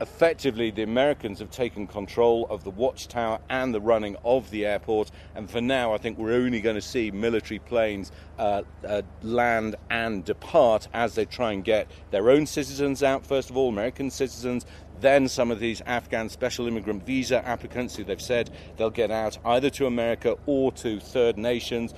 Effectively, the Americans have taken control of the watchtower and the running of the airport, and for now, I think we're only going to see military planes uh, uh, land and depart as they try and get their own citizens out, first of all, American citizens, then some of these Afghan special immigrant visa applicants who they've said they'll get out either to America or to third nations.